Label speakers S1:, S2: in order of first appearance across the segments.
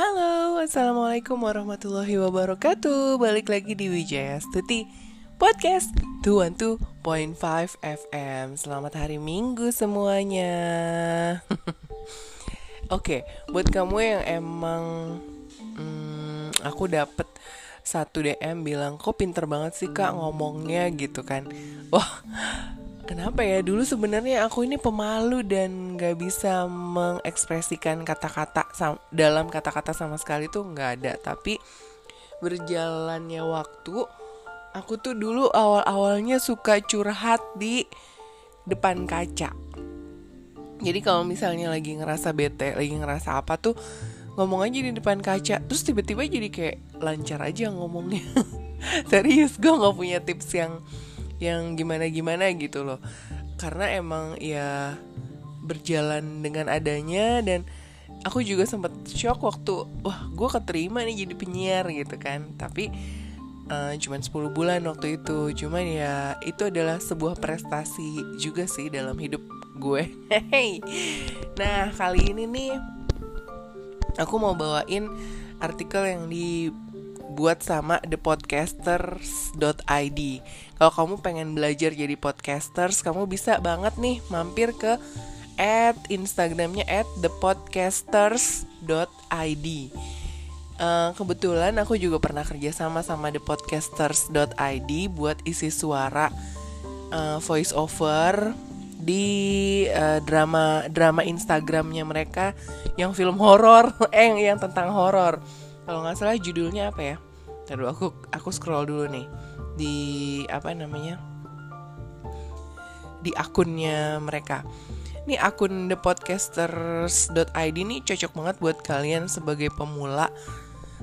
S1: Halo, Assalamualaikum warahmatullahi wabarakatuh. Balik lagi di Wijaya Stuti Podcast 212.5 FM Selamat hari Minggu semuanya. Oke, buat kamu yang emang hmm, Aku dapet satu DM bilang Kok pinter banget sih kak ngomongnya gitu kan. Wah kenapa ya? Dulu sebenarnya aku ini pemalu dan nggak bisa mengekspresikan kata-kata dalam kata-kata sama sekali tuh nggak ada. Tapi berjalannya waktu aku tuh dulu awal-awalnya suka curhat di depan kaca. Jadi kalau misalnya lagi ngerasa bete lagi ngerasa apa tuh ngomong aja di depan kaca. Terus tiba-tiba jadi kayak lancar aja ngomongnya. Serius gue nggak punya tips yang yang gimana-gimana gitu loh. Karena emang ya berjalan dengan adanya dan aku juga sempat shock waktu wah gue keterima nih jadi penyiar gitu kan. Tapi uh, cuman 10 bulan waktu itu. Cuman ya itu adalah sebuah prestasi juga sih dalam hidup gue. Nah kali ini nih aku mau bawain artikel yang di dibuat sama thepodcasters.id. Kalau kamu pengen belajar jadi podcasters, kamu bisa banget nih mampir ke at Instagramnya at thepodcasters.id. Uh, kebetulan aku juga pernah kerja sama sama thepodcasters.id buat isi suara uh, voice over di uh, drama drama Instagramnya mereka yang film horor, eh yang tentang horor kalau nggak salah judulnya apa ya? Taduh aku aku scroll dulu nih. Di apa namanya? Di akunnya mereka. Ini akun thepodcasters.id ini cocok banget buat kalian sebagai pemula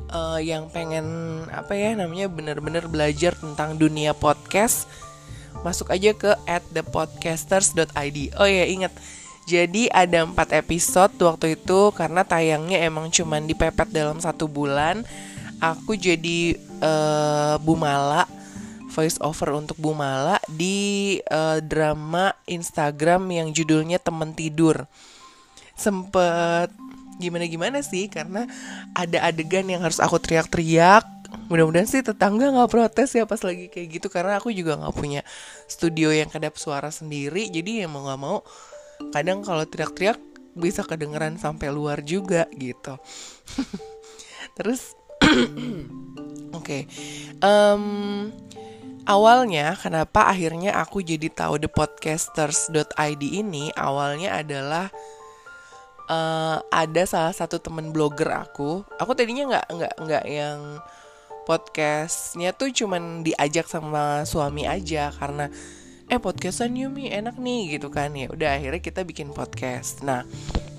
S1: uh, yang pengen apa ya namanya bener-bener belajar tentang dunia podcast. Masuk aja ke at thepodcasters.id oh ya ingat jadi ada empat episode waktu itu karena tayangnya emang cuman dipepet dalam satu bulan. Aku jadi uh, Bumala voice over untuk Bumala di uh, drama Instagram yang judulnya Temen Tidur. Sempet gimana-gimana sih karena ada adegan yang harus aku teriak-teriak mudah-mudahan sih tetangga nggak protes ya pas lagi kayak gitu karena aku juga nggak punya studio yang kedap suara sendiri jadi ya mau nggak mau kadang kalau teriak-teriak bisa kedengeran sampai luar juga gitu terus oke okay. um, awalnya kenapa akhirnya aku jadi tahu the podcasters.id ini awalnya adalah uh, ada salah satu temen blogger aku aku tadinya nggak nggak nggak yang podcastnya tuh cuman diajak sama suami aja karena eh podcastan Yumi enak nih gitu kan. Ya udah akhirnya kita bikin podcast. Nah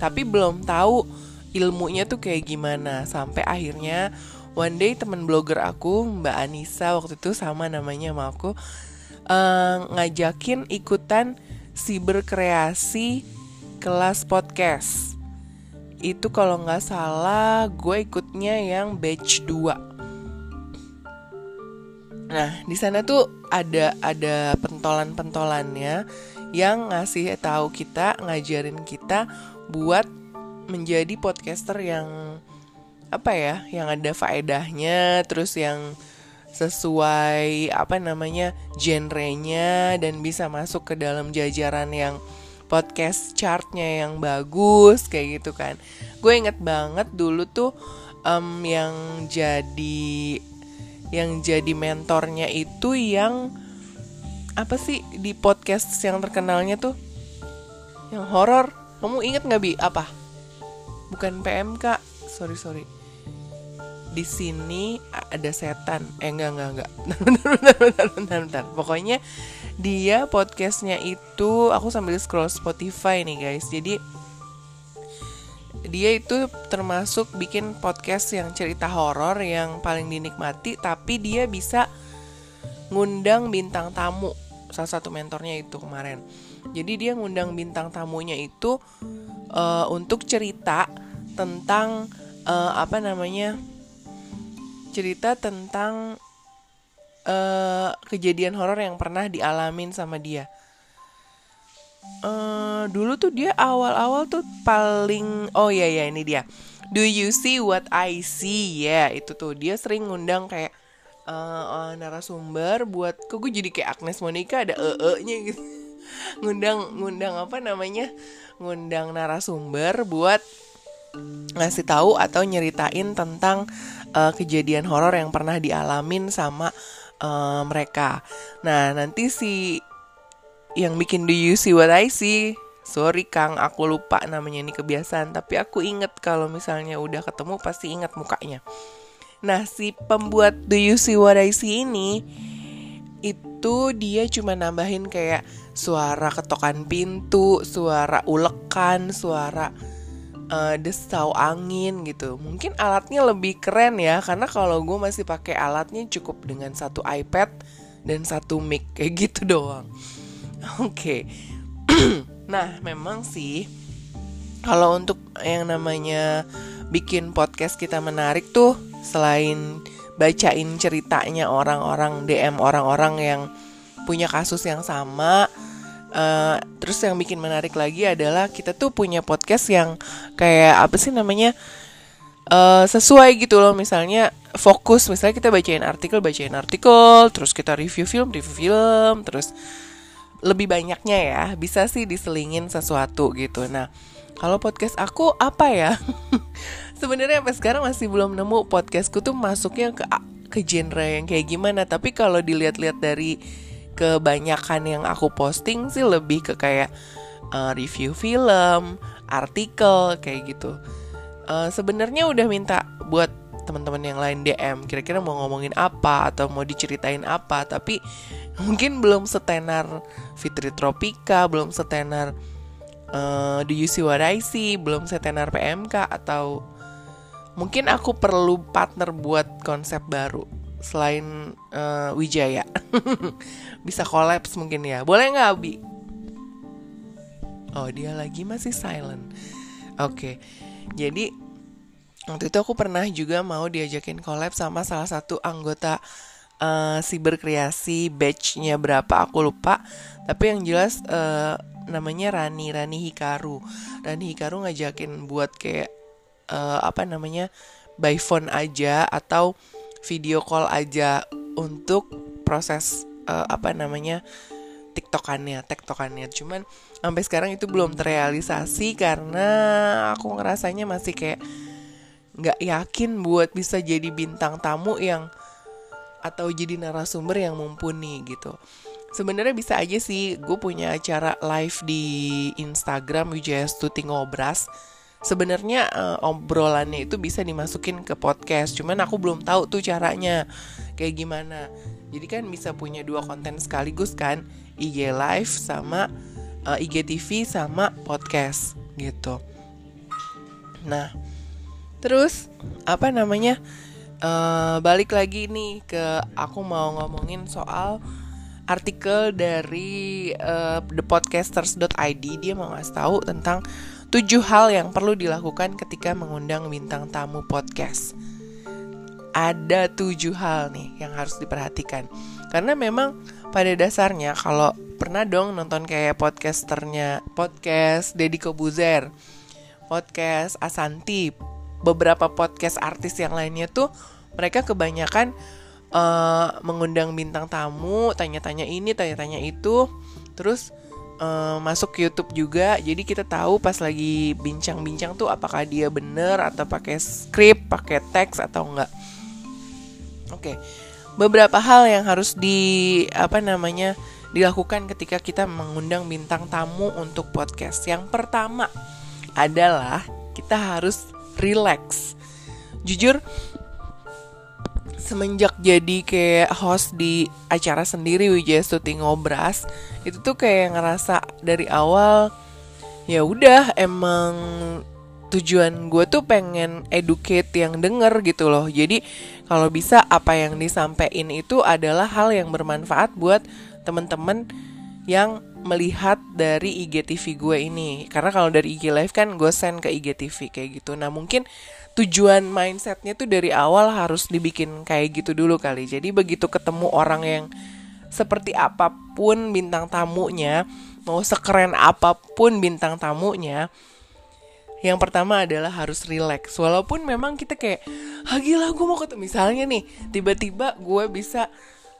S1: tapi belum tahu ilmunya tuh kayak gimana. Sampai akhirnya one day temen blogger aku Mbak Anissa waktu itu sama namanya sama aku uh, ngajakin ikutan si berkreasi kelas podcast. Itu kalau nggak salah gue ikutnya yang batch 2 Nah, di sana tuh ada ada pentolan-pentolannya yang ngasih tahu kita, ngajarin kita buat menjadi podcaster yang apa ya, yang ada faedahnya, terus yang sesuai apa namanya genrenya dan bisa masuk ke dalam jajaran yang podcast chartnya yang bagus kayak gitu kan. Gue inget banget dulu tuh um, yang jadi yang jadi mentornya itu yang apa sih di podcast yang terkenalnya tuh? Yang horor. Kamu inget nggak bi? Apa? Bukan PMK sorry sorry. Di sini ada setan. Eh enggak enggak enggak bentar bentar bentar bentar, bentar. pokoknya dia podcastnya itu aku sambil scroll Spotify nih guys. Jadi dia itu termasuk bikin podcast yang cerita horor yang paling dinikmati tapi dia bisa ngundang bintang tamu salah satu mentornya itu kemarin. Jadi dia ngundang bintang tamunya itu uh, untuk cerita tentang uh, apa namanya cerita tentang uh, kejadian horor yang pernah dialamin sama dia uh, dulu tuh dia awal-awal tuh paling oh iya ya ini dia Do you see what I see? Ya, yeah, itu tuh dia sering ngundang kayak uh, uh, narasumber buat kok gue jadi kayak Agnes Monica ada ee-nya gitu. ngundang ngundang apa namanya? ngundang narasumber buat ngasih tahu atau nyeritain tentang uh, kejadian horor yang pernah dialamin sama uh, mereka. Nah, nanti si yang bikin Do You See What I See Sorry Kang, aku lupa namanya ini kebiasaan, tapi aku inget kalau misalnya udah ketemu pasti inget mukanya. Nah, si pembuat Do You See What I See ini itu dia cuma nambahin kayak suara ketokan pintu, suara ulekan, suara uh, desau angin gitu. Mungkin alatnya lebih keren ya, karena kalau gue masih pakai alatnya cukup dengan satu iPad dan satu mic kayak gitu doang. Oke. Okay. Nah, memang sih kalau untuk yang namanya bikin podcast kita menarik tuh selain bacain ceritanya orang-orang DM orang-orang yang punya kasus yang sama uh, terus yang bikin menarik lagi adalah kita tuh punya podcast yang kayak apa sih namanya uh, sesuai gitu loh misalnya fokus misalnya kita bacain artikel bacain artikel terus kita review film review film terus lebih banyaknya ya bisa sih diselingin sesuatu gitu. Nah kalau podcast aku apa ya? Sebenarnya sampai sekarang masih belum nemu podcastku tuh masuknya ke ke genre yang kayak gimana. Tapi kalau dilihat-lihat dari kebanyakan yang aku posting sih lebih ke kayak uh, review film artikel kayak gitu. Uh, sebenarnya udah minta buat teman-teman yang lain DM kira-kira mau ngomongin apa atau mau diceritain apa tapi mungkin belum setenar Fitri Tropika, belum setenar uh, Do You See What I See, belum setenar PMK atau mungkin aku perlu partner buat konsep baru selain uh, Wijaya. Bisa kolaps mungkin ya. Boleh nggak Abi? Oh dia lagi masih silent. Oke, okay. jadi waktu itu aku pernah juga mau diajakin collab sama salah satu anggota uh, si berkreasi batchnya berapa aku lupa. Tapi yang jelas uh, namanya Rani Rani Hikaru. Rani Hikaru ngajakin buat kayak uh, apa namanya by phone aja atau video call aja untuk proses uh, apa namanya tiktokannya tektokannya. Cuman sampai sekarang itu belum terrealisasi karena aku ngerasanya masih kayak nggak yakin buat bisa jadi bintang tamu yang atau jadi narasumber yang mumpuni gitu. Sebenarnya bisa aja sih gue punya acara live di Instagram Wijaya Stuti Ngobras. Sebenarnya uh, obrolannya itu bisa dimasukin ke podcast, cuman aku belum tahu tuh caranya kayak gimana. Jadi kan bisa punya dua konten sekaligus kan, IG live sama uh, eh, IGTV sama podcast gitu. Nah, terus apa namanya? uh, balik lagi nih ke aku mau ngomongin soal artikel dari uh, thepodcasters.id dia mau ngasih tahu tentang tujuh hal yang perlu dilakukan ketika mengundang bintang tamu podcast. Ada tujuh hal nih yang harus diperhatikan karena memang pada dasarnya kalau pernah dong nonton kayak podcasternya podcast Deddy Kobuzer, podcast Asanti, beberapa podcast artis yang lainnya tuh mereka kebanyakan uh, mengundang bintang tamu, tanya-tanya ini, tanya-tanya itu, terus uh, masuk ke YouTube juga. Jadi kita tahu pas lagi bincang-bincang tuh apakah dia bener atau pakai skrip, pakai teks atau enggak. Oke. Okay. Beberapa hal yang harus di apa namanya dilakukan ketika kita mengundang bintang tamu untuk podcast. Yang pertama adalah kita harus relax. Jujur semenjak jadi kayak host di acara sendiri Wijaya Stuti Ngobras itu tuh kayak ngerasa dari awal ya udah emang tujuan gue tuh pengen educate yang denger gitu loh. Jadi kalau bisa apa yang disampaikan itu adalah hal yang bermanfaat buat temen-temen yang melihat dari IGTV gue ini. Karena kalau dari IG live kan gue send ke IGTV kayak gitu. Nah mungkin tujuan mindsetnya tuh dari awal harus dibikin kayak gitu dulu kali. Jadi begitu ketemu orang yang seperti apa pun bintang tamunya mau sekeren apa pun bintang tamunya yang pertama adalah harus relax. Walaupun memang kita kayak ah gue mau ketemu misalnya nih tiba-tiba gue bisa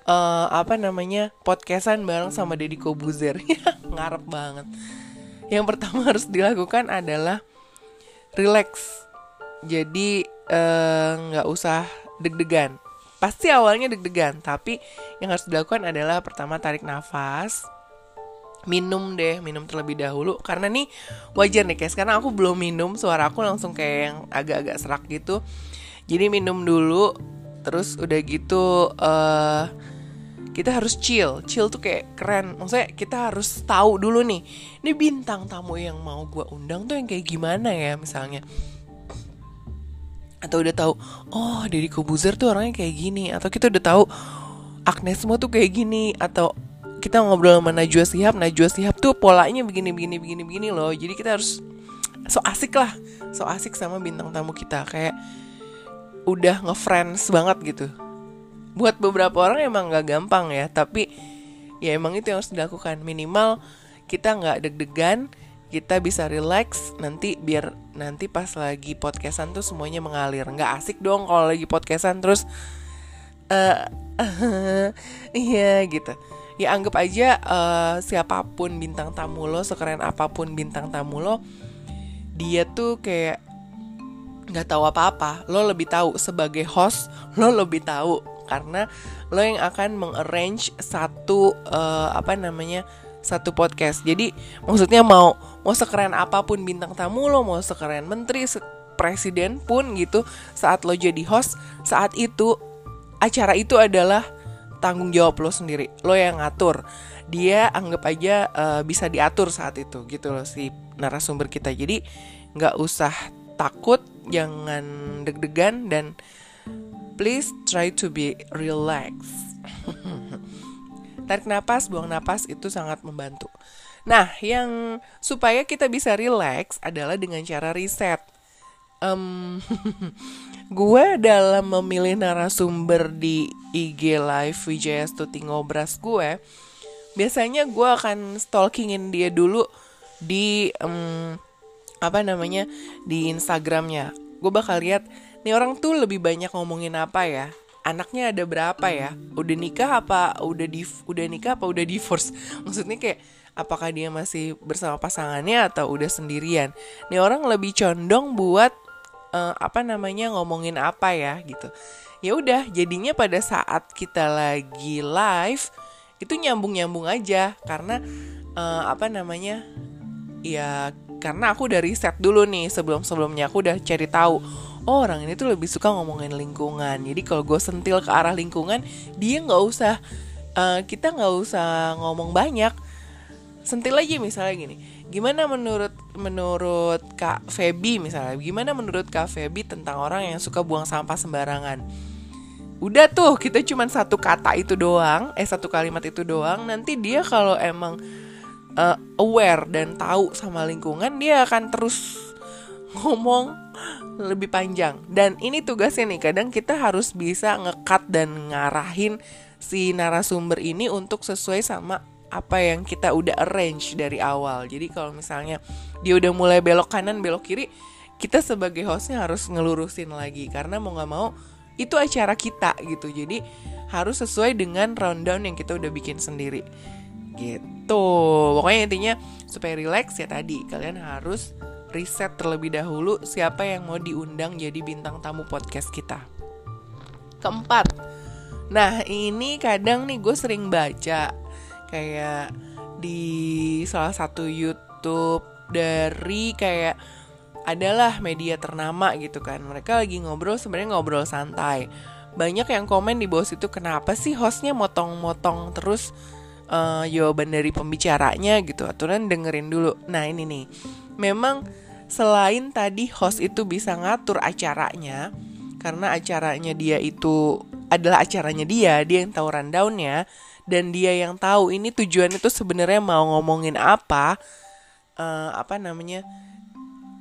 S1: uh, apa namanya podcastan bareng sama Deddy Kobuzer. Ngarep banget. Yang pertama harus dilakukan adalah relax. Jadi eh, nggak uh, usah deg-degan. Pasti awalnya deg-degan tapi yang harus dilakukan adalah pertama tarik nafas minum deh minum terlebih dahulu. Karena nih wajar nih guys. Karena aku belum minum suara aku langsung kayak yang agak-agak serak gitu. Jadi minum dulu terus udah gitu uh, kita harus chill. Chill tuh kayak keren. Maksudnya kita harus tahu dulu nih ini bintang tamu yang mau gue undang tuh yang kayak gimana ya misalnya. Atau udah tahu oh Deddy Kobuzer tuh orangnya kayak gini. Atau kita udah tahu Agnes semua tuh kayak gini. Atau kita ngobrol sama Najwa Sihab Najwa Sihab tuh polanya begini begini begini begini loh. Jadi kita harus so asik lah so asik sama bintang tamu kita. Kayak udah ngefriends banget gitu buat beberapa orang emang nggak gampang ya tapi ya emang itu yang harus dilakukan. Minimal kita nggak deg-degan kita bisa relax nanti biar nanti pas lagi podcastan tuh semuanya mengalir. Nggak asik dong kalau lagi podcastan terus uh, iya gitu. Ya anggap aja uh, siapa pun bintang tamu lo sekeren apa pun bintang tamu lo dia tuh kayak nggak tahu apa-apa. Lo lebih tahu sebagai host lo lebih tahu karena lo yang akan mengarrange satu uh, apa namanya satu podcast. Jadi maksudnya mau mau sekeren apa pun bintang tamu lo mau sekeren menteri se presiden pun gitu saat lo jadi host saat itu acara itu adalah tanggung jawab lo sendiri lo yang ngatur. Dia anggap aja uh, bisa diatur saat itu gitu loh si narasumber kita. Jadi nggak usah takut jangan deg-degan dan please try to be relax. Tarik napas buang napas itu sangat membantu. Nah yang supaya kita bisa relax adalah dengan cara riset. Um, gue dalam memilih narasumber di IG Live Wijaya Stuti Ngobras gue biasanya gue akan stalkingin dia dulu di um, apa namanya di Instagramnya. Gue bakal lihat nih orang tuh lebih banyak ngomongin apa ya? Anaknya ada berapa ya? Udah nikah apa udah di udah nikah apa udah divorce? Maksudnya kayak apakah dia masih bersama pasangannya atau udah sendirian? Nih orang lebih condong buat uh, apa namanya ngomongin apa ya gitu. Ya udah jadinya pada saat kita lagi live itu nyambung nyambung aja. Karena uh, apa namanya ya karena aku dari set dulu nih sebelum sebelumnya aku udah cari tahu orang ini tuh lebih suka ngomongin lingkungan jadi kalau gue sentil ke arah lingkungan dia nggak usah uh, kita nggak usah ngomong banyak sentil aja misalnya gini Gimana menurut menurut Kak Feby misalnya? Gimana menurut Kak Feby tentang orang yang suka buang sampah sembarangan? Udah tuh, kita cuma satu kata itu doang, eh satu kalimat itu doang. Nanti dia kalau emang uh, aware dan tahu sama lingkungan, dia akan terus ngomong lebih panjang. Dan ini tugasnya nih, kadang kita harus bisa ngekat dan ngarahin si narasumber ini untuk sesuai sama apa yang kita udah arrange dari awal. Jadi kalau misalnya dia udah mulai belok kanan, belok kiri, kita sebagai hostnya harus ngelurusin lagi karena mau nggak mau itu acara kita gitu. Jadi harus sesuai dengan rundown yang kita udah bikin sendiri. Gitu. Pokoknya intinya supaya relax ya tadi kalian harus riset terlebih dahulu siapa yang mau diundang jadi bintang tamu podcast kita. Keempat, nah ini kadang nih gue sering baca kayak di salah satu YouTube dari kayak adalah media ternama gitu kan. Mereka lagi ngobrol sebenarnya ngobrol santai. Banyak yang komen di bawah situ kenapa sih hostnya motong-motong terus uh, jawaban dari pembicaranya? gitu. Aturan dengerin dulu. Nah ini nih memang selain tadi host itu bisa ngatur acaranya karena acaranya dia itu adalah acaranya dia dia yang tahu rundownnya dan dia yang tahu ini tujuan itu sebenarnya mau ngomongin apa uh, apa namanya.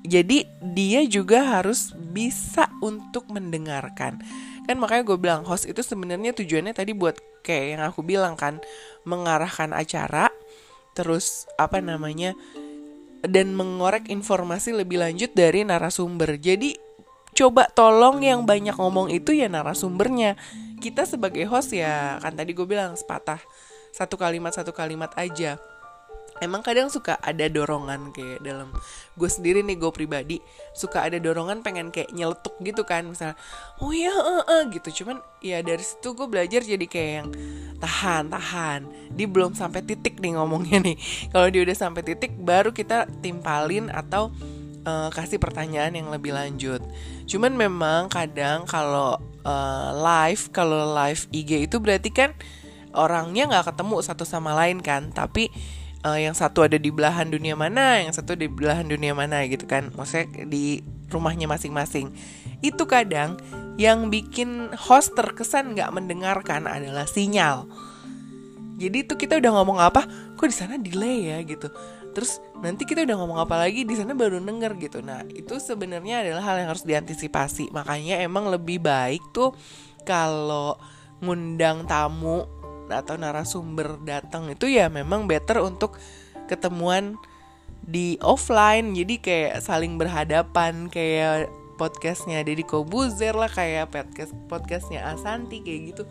S1: Jadi dia juga harus bisa untuk mendengarkan. Kan makanya gue bilang host itu sebenarnya tujuannya tadi buat kayak yang aku bilang kan mengarahkan acara terus apa namanya dan mengorek informasi lebih lanjut dari narasumber. Jadi coba tolong yang banyak ngomong itu ya narasumbernya. Kita sebagai host ya kan tadi gue bilang sepatah satu kalimat satu kalimat aja emang kadang suka ada dorongan kayak dalam gue sendiri nih gue pribadi suka ada dorongan pengen kayak nyeletuk gitu kan misalnya oh ya uh, uh, gitu. Cuman ya dari situ gue belajar jadi kayak yang tahan tahan. Dia belum sampai titik nih ngomongnya nih. Kalau dia udah sampai titik baru kita timpalin atau uh, kasih pertanyaan yang lebih lanjut. Cuman memang kadang kalau uh, live kalau live IG itu berarti kan orangnya nggak ketemu satu sama lain kan. Tapi uh, yang satu ada di belahan dunia mana, yang satu di belahan dunia mana gitu kan. Maksudnya di rumahnya masing-masing. Itu kadang yang bikin host terkesan nggak mendengarkan adalah sinyal. Jadi itu kita udah ngomong apa, kok di sana delay ya gitu. Terus nanti kita udah ngomong apa lagi di sana baru denger gitu. Nah itu sebenarnya adalah hal yang harus diantisipasi. Makanya emang lebih baik tuh kalau ngundang tamu atau narasumber datang itu ya memang better untuk ketemuan di offline. Jadi kayak saling berhadapan kayak podcastnya Deddy Kobuzer lah kayak podcast podcastnya Asanti kayak gitu.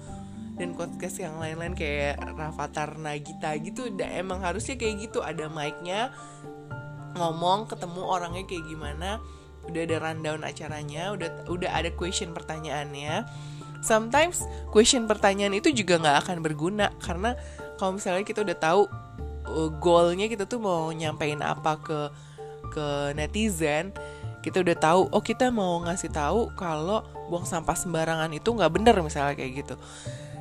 S1: Dan podcast yang lain-lain kayak Rafathar Nagita gitu udah emang harusnya kayak gitu. Ada mic-nya ngomong ketemu orangnya kayak gimana. Udah ada rundown acaranya udah udah ada question pertanyaannya sometimes question pertanyaan itu juga nggak akan berguna. Karena kalau misalnya kita udah tahu uh, goalnya kita tuh mau nyampein apa ke ke netizen kita udah tahu oh kita mau ngasih tahu kalau buang sampah sembarangan itu nggak bener misalnya kayak gitu.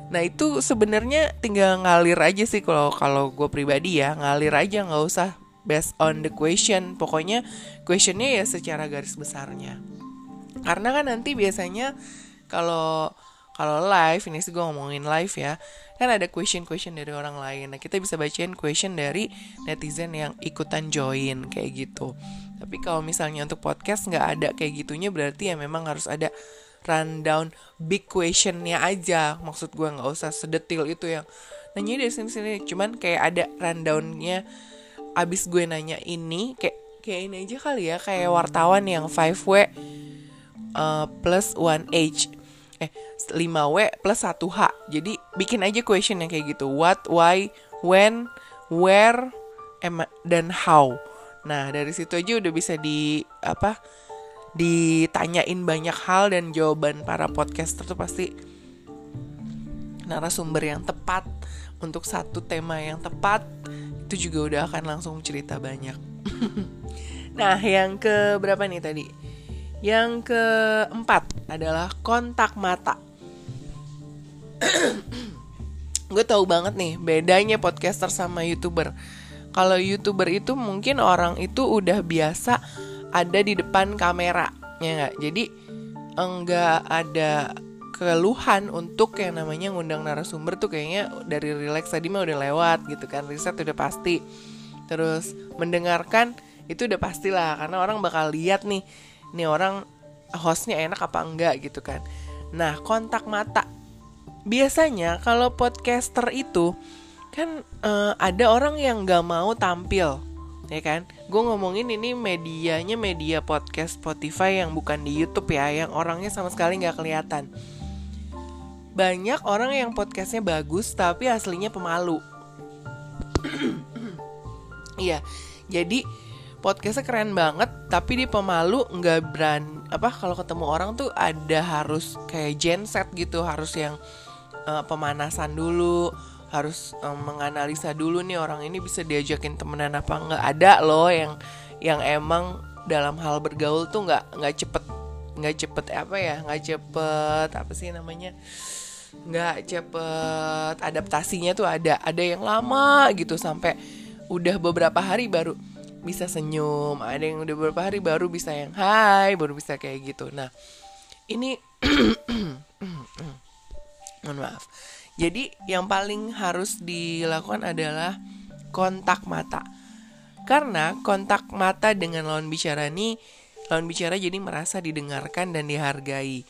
S1: Nah itu sebenarnya tinggal ngalir aja sih kalau kalau gue pribadi ya ngalir aja nggak usah based on the question. Pokoknya questionnya ya secara garis besarnya. Karena kan nanti biasanya kalau kalau live ini sih gue ngomongin live ya kan ada question question dari orang lain. Nah kita bisa bacain question dari netizen yang ikutan join kayak gitu. Tapi kalau misalnya untuk podcast nggak ada kayak gitunya berarti ya memang harus ada rundown big questionnya aja. Maksud gue nggak usah sedetil itu yang nanya dari sini sini cuman kayak ada rundownnya. Abis gue nanya ini kayak kayak ini aja kali ya kayak wartawan yang 5W uh, plus 1H eh 5W plus 1H. Jadi bikin aja question yang kayak gitu. What, why, when, where, dan how. Nah, dari situ aja udah bisa di apa? ditanyain banyak hal dan jawaban para podcaster tuh pasti narasumber yang tepat untuk satu tema yang tepat itu juga udah akan langsung cerita banyak. nah, yang ke berapa nih tadi? Yang keempat adalah kontak mata. gue tahu banget nih bedanya podcaster sama youtuber. Kalau youtuber itu mungkin orang itu udah biasa ada di depan kamera, ya nggak? Jadi enggak ada keluhan untuk yang namanya ngundang narasumber tuh kayaknya dari relax tadi mah udah lewat gitu kan riset udah pasti terus mendengarkan itu udah pastilah karena orang bakal lihat nih ini orang hostnya enak apa enggak gitu kan. Nah kontak mata. Biasanya kalau podcaster itu kan uh, ada orang yang nggak mau tampil ya kan? Gue ngomongin ini medianya media podcast Spotify yang bukan di YouTube ya yang orangnya sama sekali nggak kelihatan. Banyak orang yang podcastnya bagus tapi aslinya pemalu. Iya jadi podcastnya keren banget tapi dia pemalu nggak berani apa kalau ketemu orang tuh ada harus kayak genset gitu harus yang uh, pemanasan dulu harus um, menganalisa dulu nih orang ini bisa diajakin temenan apa nggak. Ada loh yang yang emang dalam hal bergaul tuh nggak nggak cepet nggak cepet apa ya nggak cepet apa sih namanya nggak cepet adaptasinya tuh ada ada yang lama gitu sampai udah beberapa hari baru bisa senyum ada yang udah beberapa hari baru bisa yang hai baru bisa kayak gitu. Nah ini mohon maaf. Jadi yang paling harus dilakukan adalah kontak mata. Karena kontak mata dengan lawan bicara ini lawan bicara jadi merasa didengarkan dan dihargai.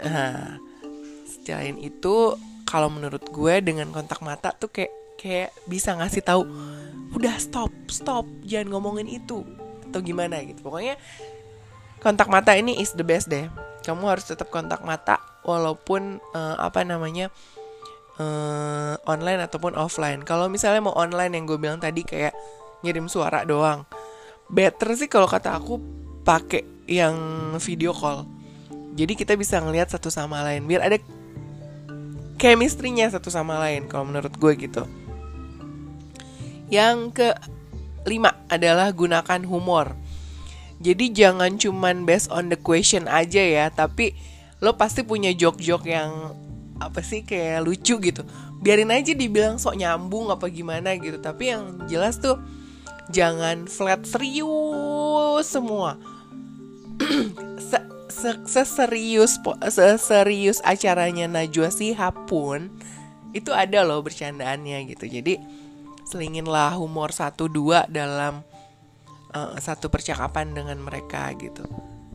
S1: Nah selain itu kalau menurut gue dengan kontak mata tuh kayak kayak bisa ngasih tahu udah stop stop jangan ngomongin itu atau gimana gitu. Pokoknya kontak mata ini is the best deh. Kamu harus tetap kontak mata walaupun uh, apa namanya uh, online ataupun offline. Kalau misalnya mau online yang gue bilang tadi kayak ngirim suara doang better sih kalau kata aku pakai yang video call. Jadi kita bisa ngelihat satu sama lain biar ada chemistry-nya satu sama lain kalau menurut gue gitu yang ke lima adalah gunakan humor. Jadi jangan cuman based on the question aja ya, tapi lo pasti punya joke-joke yang apa sih kayak lucu gitu. Biarin aja dibilang sok nyambung apa gimana gitu, tapi yang jelas tuh jangan flat serius semua. se seserius acaranya Najwa Shihab pun itu ada loh bercandaannya gitu. Jadi selinginlah humor satu dua dalam uh, satu percakapan dengan mereka gitu.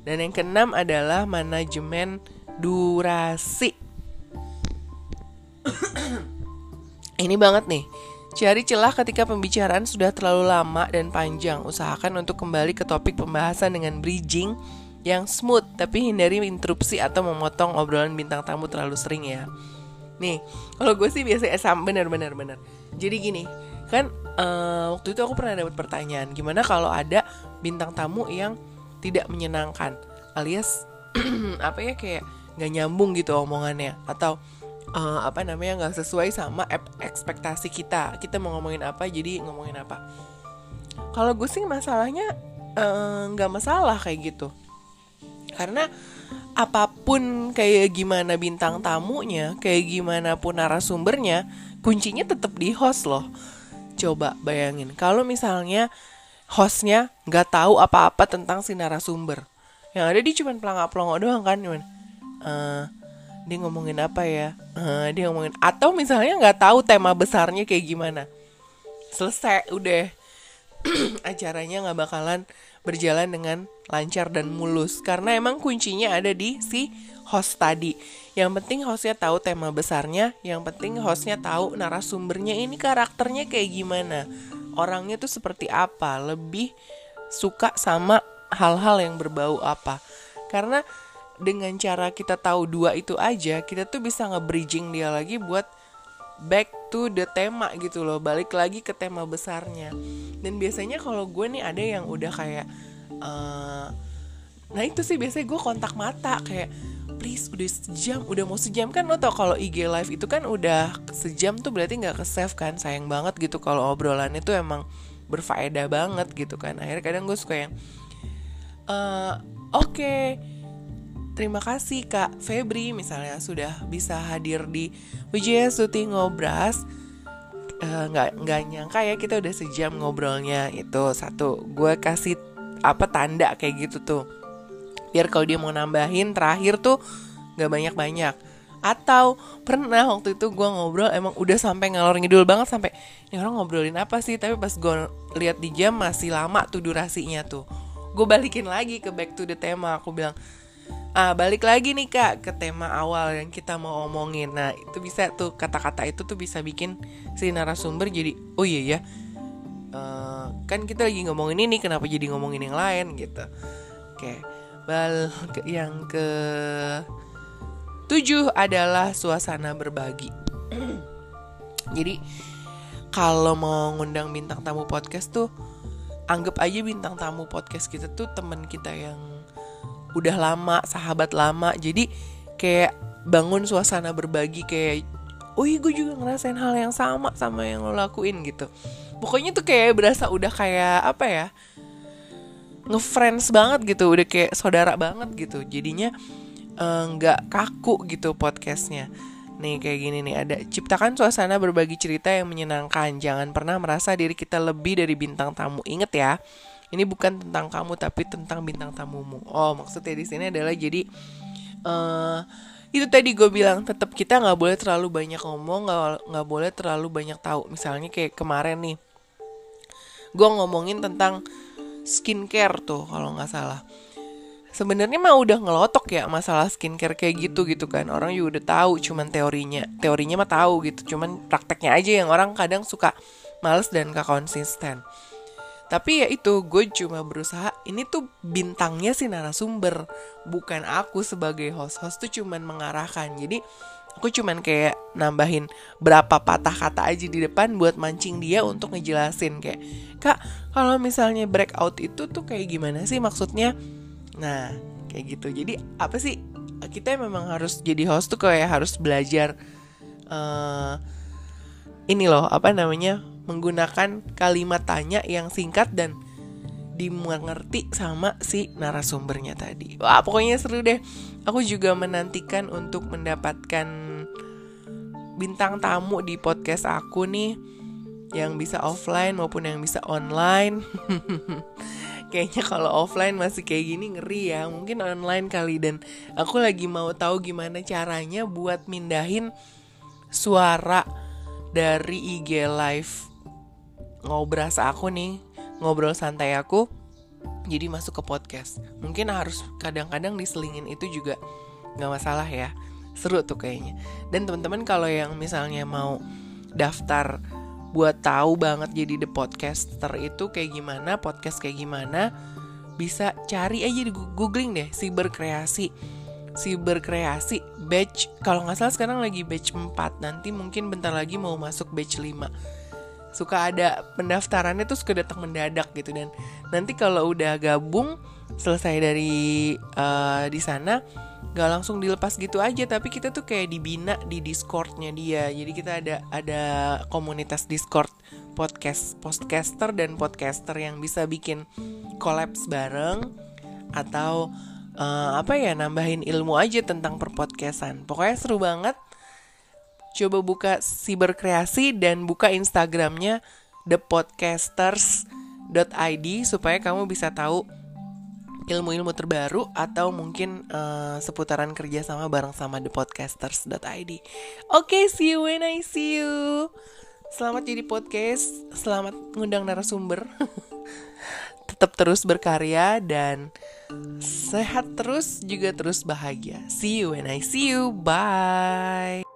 S1: Dan yang keenam adalah manajemen durasi. Ini banget nih. Cari celah ketika pembicaraan sudah terlalu lama dan panjang. Usahakan untuk kembali ke topik pembahasan dengan bridging yang smooth, tapi hindari interupsi atau memotong obrolan bintang tamu terlalu sering ya. Nih, kalau gue sih biasa esam bener bener bener. Jadi gini, kan uh, waktu itu aku pernah dapat pertanyaan gimana kalau ada bintang tamu yang tidak menyenangkan alias apa ya kayak nggak nyambung gitu omongannya atau uh, apa namanya nggak sesuai sama ekspektasi kita. Kita mau ngomongin apa jadi ngomongin apa. Kalau gue sih masalahnya eh, nggak uh, masalah kayak gitu. Karena apa pun kayak gimana bintang tamunya kayak gimana pun narasumbernya kuncinya tetap di host loh Coba bayangin, kalau misalnya hostnya nggak tahu apa-apa tentang si narasumber, yang ada dia cuma pelangak-pelongo doang kan, cuman uh, dia ngomongin apa ya, uh, dia ngomongin atau misalnya nggak tahu tema besarnya kayak gimana, selesai udah. Acaranya nggak bakalan berjalan dengan lancar dan mulus. Karena emang kuncinya ada di si host tadi. Yang penting hostnya tahu tema besarnya, yang penting hostnya tahu narasumbernya ini karakternya kayak gimana, orangnya tuh seperti apa, lebih suka sama hal-hal yang berbau apa. Karena dengan cara kita tahu dua itu aja, kita tuh bisa nge-bridging dia lagi buat back to the tema gitu loh, balik lagi ke tema besarnya. Dan biasanya kalau gue nih ada yang udah kayak, uh, nah itu sih biasanya gue kontak mata kayak please udah sejam udah mau sejam kan lo tau kalau IG live itu kan udah sejam tuh berarti nggak ke save kan sayang banget gitu kalau obrolan itu emang berfaedah banget gitu kan akhirnya kadang gue suka yang uh, oke okay, terima kasih kak Febri misalnya sudah bisa hadir di Wijaya Suti Ngobras. Eh, nggak uh, nggak nyangka ya kita udah sejam ngobrolnya itu. Satu gue kasih apa tanda kayak gitu tuh. Biar kalau dia mau nambahin terakhir tuh nggak banyak banyak atau pernah waktu itu gue ngobrol emang udah sampai ngalor ngidul banget sampai ini orang ngobrolin apa sih? Tapi pas gue lihat di jam masih lama tuh durasinya tuh. Gue balikin lagi ke back to the tema. Aku bilang ah balik lagi nih kak ke tema awal yang kita mau omongin nah itu bisa tuh kata-kata itu tuh bisa bikin si narasumber jadi oh iya ya uh, kan kita lagi ngomongin ini kenapa jadi ngomongin yang lain gitu oke. Bal yang ke tujuh adalah suasana berbagi. Jadi kalau mau ngundang bintang tamu podcast tuh anggap aja bintang tamu podcast kita tuh temen kita yang udah lama, sahabat lama. Jadi kayak bangun suasana berbagi kayak iya gue juga ngerasain hal yang sama sama yang lo lakuin gitu. Pokoknya tuh kayak berasa udah kayak apa ya? ngefriends banget gitu udah kayak saudara banget gitu jadinya eh, nggak uh, kaku gitu podcastnya nih kayak gini nih ada ciptakan suasana berbagi cerita yang menyenangkan jangan pernah merasa diri kita lebih dari bintang tamu inget ya ini bukan tentang kamu tapi tentang bintang tamumu. Oh maksudnya di sini adalah jadi uh, itu tadi gue bilang tetap kita nggak boleh terlalu banyak ngomong nggak nggak boleh terlalu banyak tahu. Misalnya kayak kemarin nih gue ngomongin tentang skincare tuh kalau nggak salah. Sebenarnya mah udah ngelotok ya masalah skincare kayak gitu gitu kan. Orang juga udah tahu cuman teorinya. Teorinya mah tahu gitu cuman prakteknya aja yang orang kadang suka males dan gak konsisten tapi ya itu gue cuma berusaha ini tuh bintangnya si narasumber bukan aku sebagai host-host tuh cuman mengarahkan. Jadi aku cuman kayak nambahin berapa patah kata aja di depan buat mancing dia untuk ngejelasin. Kayak kak kalau misalnya breakout itu tuh kayak gimana sih maksudnya? Nah kayak gitu. Jadi apa sih? Kita memang harus jadi host tuh kayak harus belajar uh, ini loh apa namanya menggunakan kalimat tanya yang singkat dan dimengerti sama si narasumbernya tadi. Wah, pokoknya seru deh. Aku juga menantikan untuk mendapatkan bintang tamu di podcast aku nih yang bisa offline maupun yang bisa online. Kayaknya kalau offline masih kayak gini ngeri ya. Mungkin online kali dan aku lagi mau tahu gimana caranya buat mindahin suara dari IG live ngobrol aku nih ngobrol santai aku jadi masuk ke podcast. Mungkin harus kadang-kadang diselingin itu juga nggak masalah ya. Seru tuh kayaknya. Dan teman-teman kalau yang misalnya mau daftar buat tahu banget jadi the podcaster itu kayak gimana podcast kayak gimana bisa cari aja di googling deh si berkreasi si berkreasi batch. Kalau nggak salah sekarang lagi batch 4 nanti mungkin bentar lagi mau masuk batch 5 suka ada pendaftarannya tuh suka datang mendadak gitu. Dan nanti kalau udah gabung selesai dari uh, di sana gak langsung dilepas gitu aja. Tapi kita tuh kayak dibina di discordnya dia. Jadi kita ada ada komunitas discord podcast podcaster dan podcaster yang bisa bikin kolaps bareng atau uh, apa ya nambahin ilmu aja tentang perpodcastan. Pokoknya seru banget coba buka Siberkreasi dan buka Instagramnya thepodcasters.id supaya kamu bisa tahu ilmu-ilmu terbaru atau mungkin uh, seputaran kerja sama bareng sama thepodcasters.id. Oke, okay, see you when I see you. Selamat jadi podcast, selamat ngundang narasumber. Tetap terus berkarya dan sehat terus juga terus bahagia. See you when I see you. Bye.